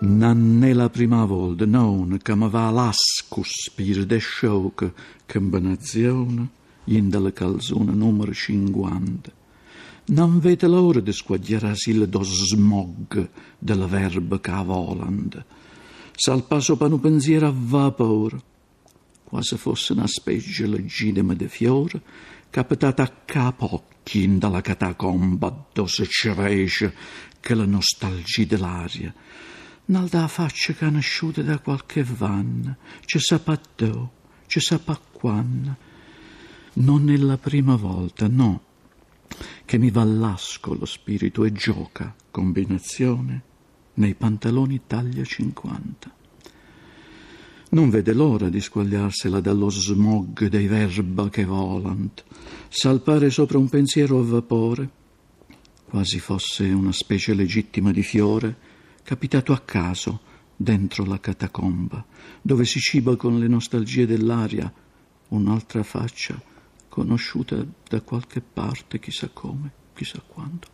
Non è la prima volta, non, che mi va l'ascus per de sciocca combinazione in della calzone numero 50. Non vede l'ora di squagliarsi il do smog della verba che voland. Sal passo un pensiero a vapore, quasi fosse una specie leggidima di fiore, capitata a capocchi dalla catacomba dove cresce che la nostalgia dell'aria. Nalda faccia conosciuta da qualche vanna, ci sapà dove, ci sapà quando. Non è la prima volta, no, che mi vallasco lo spirito e gioca, combinazione, nei pantaloni taglia 50. Non vede l'ora di squagliarsela dallo smog dei verba che volant, salpare sopra un pensiero a vapore, quasi fosse una specie legittima di fiore, capitato a caso dentro la catacomba, dove si ciba con le nostalgie dell'aria un'altra faccia conosciuta da qualche parte, chissà come, chissà quando.